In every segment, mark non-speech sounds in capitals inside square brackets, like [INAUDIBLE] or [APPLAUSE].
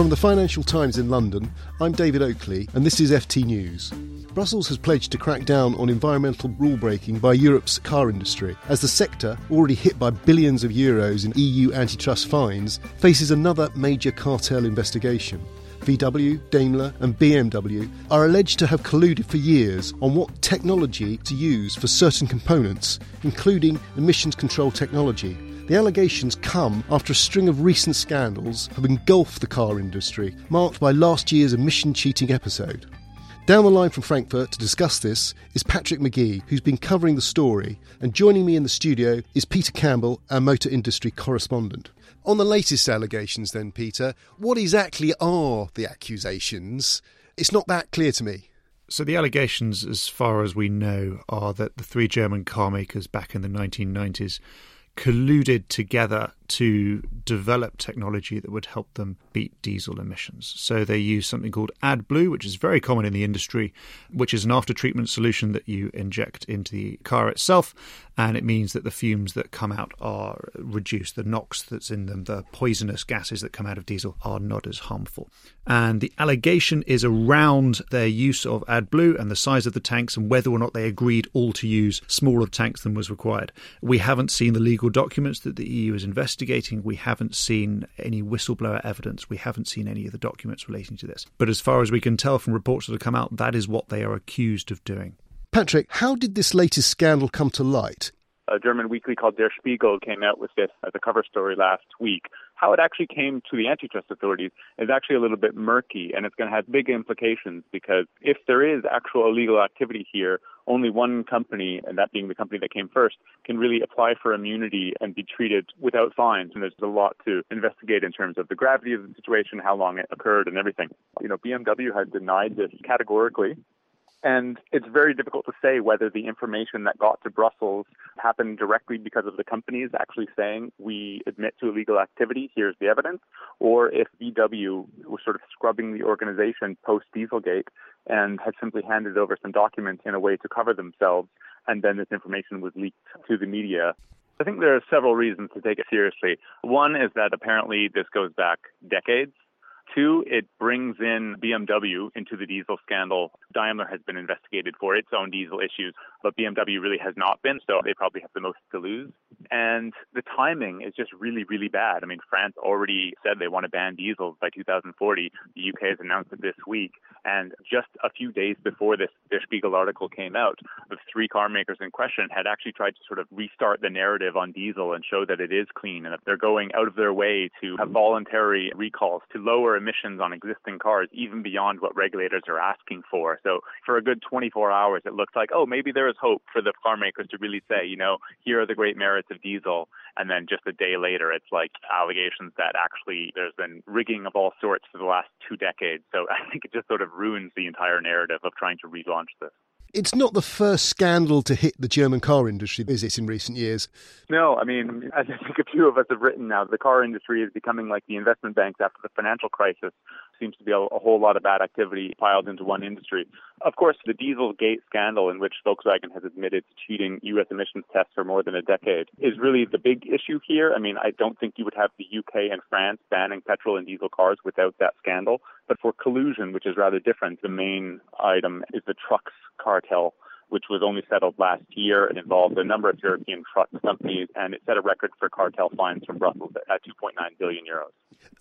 From the Financial Times in London, I'm David Oakley, and this is FT News. Brussels has pledged to crack down on environmental rule breaking by Europe's car industry, as the sector, already hit by billions of euros in EU antitrust fines, faces another major cartel investigation. VW, Daimler, and BMW are alleged to have colluded for years on what technology to use for certain components, including emissions control technology. The allegations come after a string of recent scandals have engulfed the car industry, marked by last year's emission cheating episode. Down the line from Frankfurt to discuss this is Patrick McGee, who's been covering the story, and joining me in the studio is Peter Campbell, our motor industry correspondent. On the latest allegations, then, Peter, what exactly are the accusations? It's not that clear to me. So, the allegations, as far as we know, are that the three German car makers back in the 1990s colluded together to develop technology that would help them beat diesel emissions. So they use something called AdBlue, which is very common in the industry, which is an after treatment solution that you inject into the car itself. And it means that the fumes that come out are reduced. The NOx that's in them, the poisonous gases that come out of diesel, are not as harmful. And the allegation is around their use of AdBlue and the size of the tanks and whether or not they agreed all to use smaller tanks than was required. We haven't seen the legal documents that the EU is investigating investigating, we haven't seen any whistleblower evidence. We haven't seen any of the documents relating to this. But as far as we can tell from reports that have come out, that is what they are accused of doing. Patrick, how did this latest scandal come to light? A German weekly called Der Spiegel came out with this as a cover story last week. How it actually came to the antitrust authorities is actually a little bit murky, and it's going to have big implications because if there is actual illegal activity here, only one company, and that being the company that came first, can really apply for immunity and be treated without fines. And there's a lot to investigate in terms of the gravity of the situation, how long it occurred, and everything. You know, BMW had denied this categorically. And it's very difficult to say whether the information that got to Brussels happened directly because of the companies actually saying, we admit to illegal activity, here's the evidence, or if VW was sort of scrubbing the organization post Dieselgate and had simply handed over some documents in a way to cover themselves, and then this information was leaked to the media. I think there are several reasons to take it seriously. One is that apparently this goes back decades. Two, it brings in BMW into the diesel scandal. Daimler has been investigated for its own diesel issues, but BMW really has not been, so they probably have the most to lose. And the timing is just really, really bad. I mean, France already said they want to ban diesels by 2040. The UK has announced it this week. And just a few days before this Der Spiegel article came out, the three car makers in question had actually tried to sort of restart the narrative on diesel and show that it is clean and that they're going out of their way to have voluntary recalls to lower emissions on existing cars, even beyond what regulators are asking for. So for a good 24 hours, it looks like, oh, maybe there is hope for the car makers to really say, you know, here are the great merits of diesel. And then just a day later, it's like allegations that actually there's been rigging of all sorts for the last two decades. So [LAUGHS] I think it just sort of ruins the entire narrative of trying to relaunch this. It's not the first scandal to hit the German car industry, is it, in recent years? No, I mean, as I think a few of us have written now, the car industry is becoming like the investment banks after the financial crisis. Seems to be a, a whole lot of bad activity piled into one industry. Of course, the Dieselgate scandal, in which Volkswagen has admitted to cheating U.S. emissions tests for more than a decade, is really the big issue here. I mean, I don't think you would have the UK and France banning petrol and diesel cars without that scandal. But for collusion, which is rather different, the main item is the trucks cartel which was only settled last year. and involved a number of European truck companies, and it set a record for cartel fines from Brussels at 2.9 billion euros.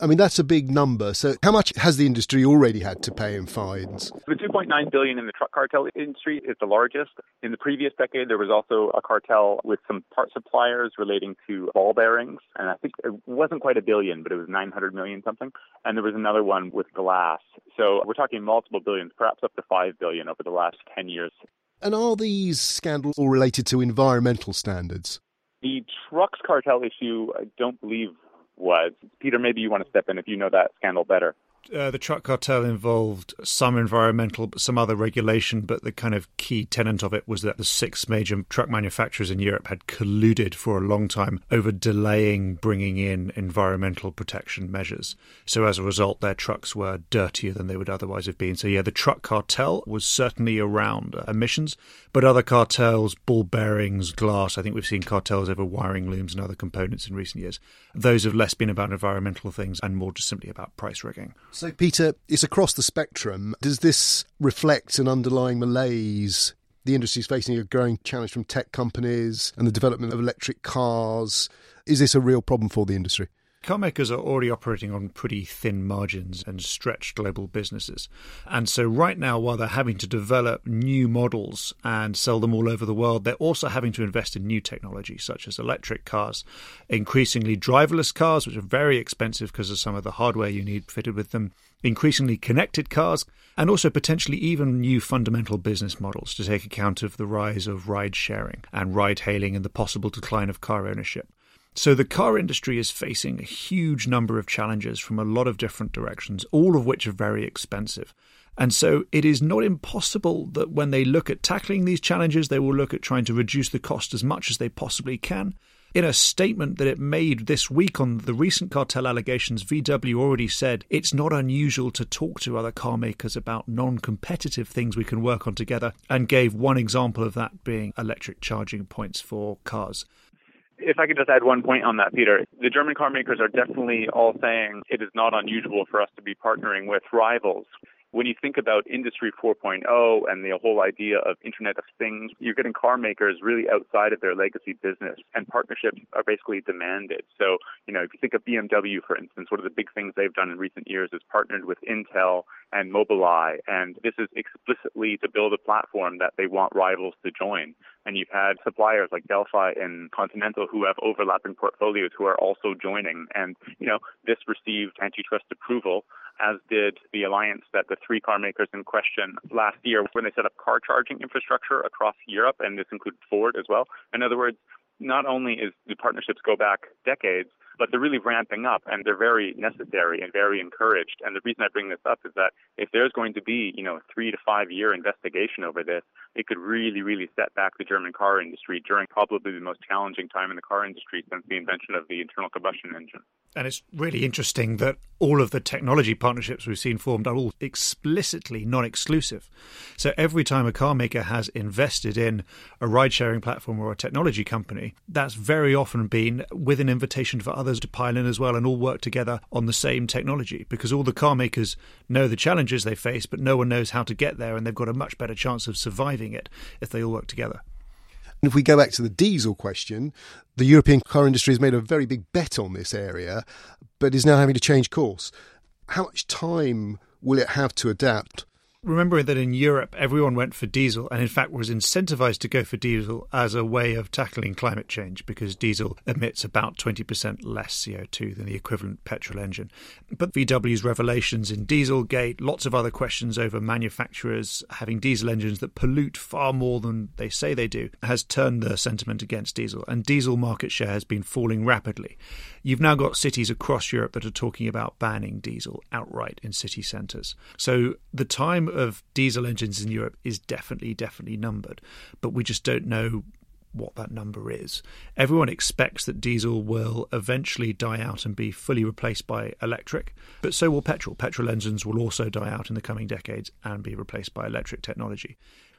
I mean, that's a big number. So, how much has the industry already had to pay in fines? The 2.9 billion in the truck cartel industry is the largest. In the previous decade, there was also a cartel with some part suppliers relating to ball bearings, and I think it wasn't quite a billion, but it was 900 million something. And there was another one with glass. So, we're talking multiple billions, perhaps up to 5 billion over the last 10 years. And are these scandals all related to environmental standards? The trucks cartel issue, I don't believe was. Peter, maybe you want to step in if you know that scandal better uh, the truck cartel involved some environmental, but some other regulation. But the kind of key tenet of it was that the six major truck manufacturers in Europe had colluded for a long time over delaying bringing in environmental protection measures. So as a result, their trucks were dirtier than they would otherwise have been. So yeah, the truck cartel was certainly around uh, emissions, but other cartels, ball bearings, glass. I think we've seen cartels over wiring looms and other components in recent years. Those have less been about environmental things and more just simply about price rigging. So, Peter, it's across the spectrum. Does this reflect an underlying malaise? The industry is facing a growing challenge from tech companies and the development of electric cars. Is this a real problem for the industry? Car makers are already operating on pretty thin margins and stretched global businesses. And so, right now, while they're having to develop new models and sell them all over the world, they're also having to invest in new technology, such as electric cars, increasingly driverless cars, which are very expensive because of some of the hardware you need fitted with them, increasingly connected cars, and also potentially even new fundamental business models to take account of the rise of ride sharing and ride hailing and the possible decline of car ownership. So the car industry is facing a huge number of challenges from a lot of different directions, all of which are very expensive. And so it is not impossible that when they look at tackling these challenges, they will look at trying to reduce the cost as much as they possibly can. In a statement that it made this week on the recent cartel allegations, VW already said it's not unusual to talk to other car makers about non competitive things we can work on together, and gave one example of that being electric charging points for cars. If I could just add one point on that, Peter, the German car makers are definitely all saying it is not unusual for us to be partnering with rivals when you think about Industry 4.0 and the whole idea of Internet of Things, you're getting car makers really outside of their legacy business, and partnerships are basically demanded. So, you know, if you think of BMW, for instance, one of the big things they've done in recent years is partnered with Intel and Mobileye, and this is explicitly to build a platform that they want rivals to join. And you've had suppliers like Delphi and Continental who have overlapping portfolios who are also joining. And, you know, this received antitrust approval as did the alliance that the three car makers in question last year when they set up car charging infrastructure across Europe, and this included Ford as well. In other words, not only is the partnerships go back decades, but they're really ramping up and they're very necessary and very encouraged. And the reason I bring this up is that if there's going to be, you know, a three to five year investigation over this, it could really, really set back the German car industry during probably the most challenging time in the car industry since the invention of the internal combustion engine. And it's really interesting that all of the technology partnerships we've seen formed are all explicitly non exclusive. So every time a car maker has invested in a ride sharing platform or a technology company, that's very often been with an invitation for others to pile in as well and all work together on the same technology because all the car makers know the challenges they face, but no one knows how to get there, and they've got a much better chance of surviving it if they all work together. And if we go back to the diesel question, the European car industry has made a very big bet on this area, but is now having to change course. How much time will it have to adapt? Remembering that in Europe everyone went for diesel and in fact was incentivized to go for diesel as a way of tackling climate change because diesel emits about 20% less CO2 than the equivalent petrol engine. But VW's revelations in Dieselgate, lots of other questions over manufacturers having diesel engines that pollute far more than they say they do, has turned the sentiment against diesel and diesel market share has been falling rapidly. You've now got cities across Europe that are talking about banning diesel outright in city centres. So the time of diesel engines in Europe is definitely, definitely numbered, but we just don't know what that number is. Everyone expects that diesel will eventually die out and be fully replaced by electric, but so will petrol. Petrol engines will also die out in the coming decades and be replaced by electric technology.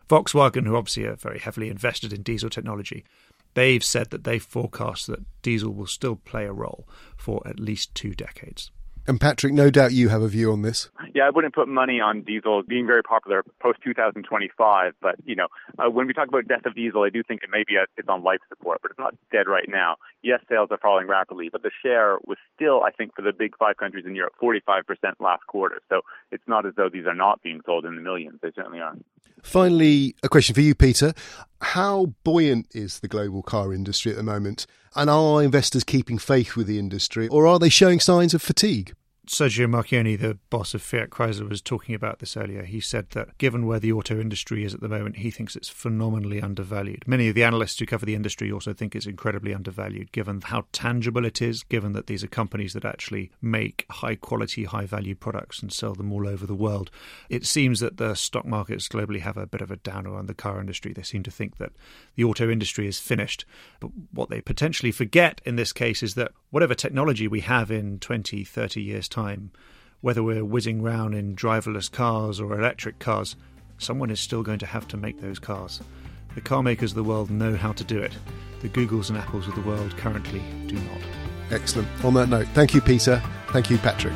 Volkswagen, who obviously are very heavily invested in diesel technology, they've said that they forecast that diesel will still play a role for at least two decades. And Patrick, no doubt you have a view on this. Yeah, I wouldn't put money on diesel being very popular post 2025. But you know, uh, when we talk about death of diesel, I do think it may be a, it's on life support, but it's not dead right now. Yes, sales are falling rapidly, but the share was still, I think, for the big five countries in Europe, 45% last quarter. So it's not as though these are not being sold in the millions. They certainly are. Finally, a question for you, Peter. How buoyant is the global car industry at the moment? And are investors keeping faith with the industry, or are they showing signs of fatigue? Sergio Marchionne, the boss of Fiat Chrysler, was talking about this earlier. He said that given where the auto industry is at the moment, he thinks it's phenomenally undervalued. Many of the analysts who cover the industry also think it's incredibly undervalued, given how tangible it is, given that these are companies that actually make high quality, high value products and sell them all over the world. It seems that the stock markets globally have a bit of a downer on the car industry. They seem to think that the auto industry is finished. But what they potentially forget in this case is that whatever technology we have in 20, 30 years' time, whether we're whizzing round in driverless cars or electric cars, someone is still going to have to make those cars. The car makers of the world know how to do it. The Googles and Apples of the world currently do not. Excellent. On that note, thank you, Peter. Thank you, Patrick.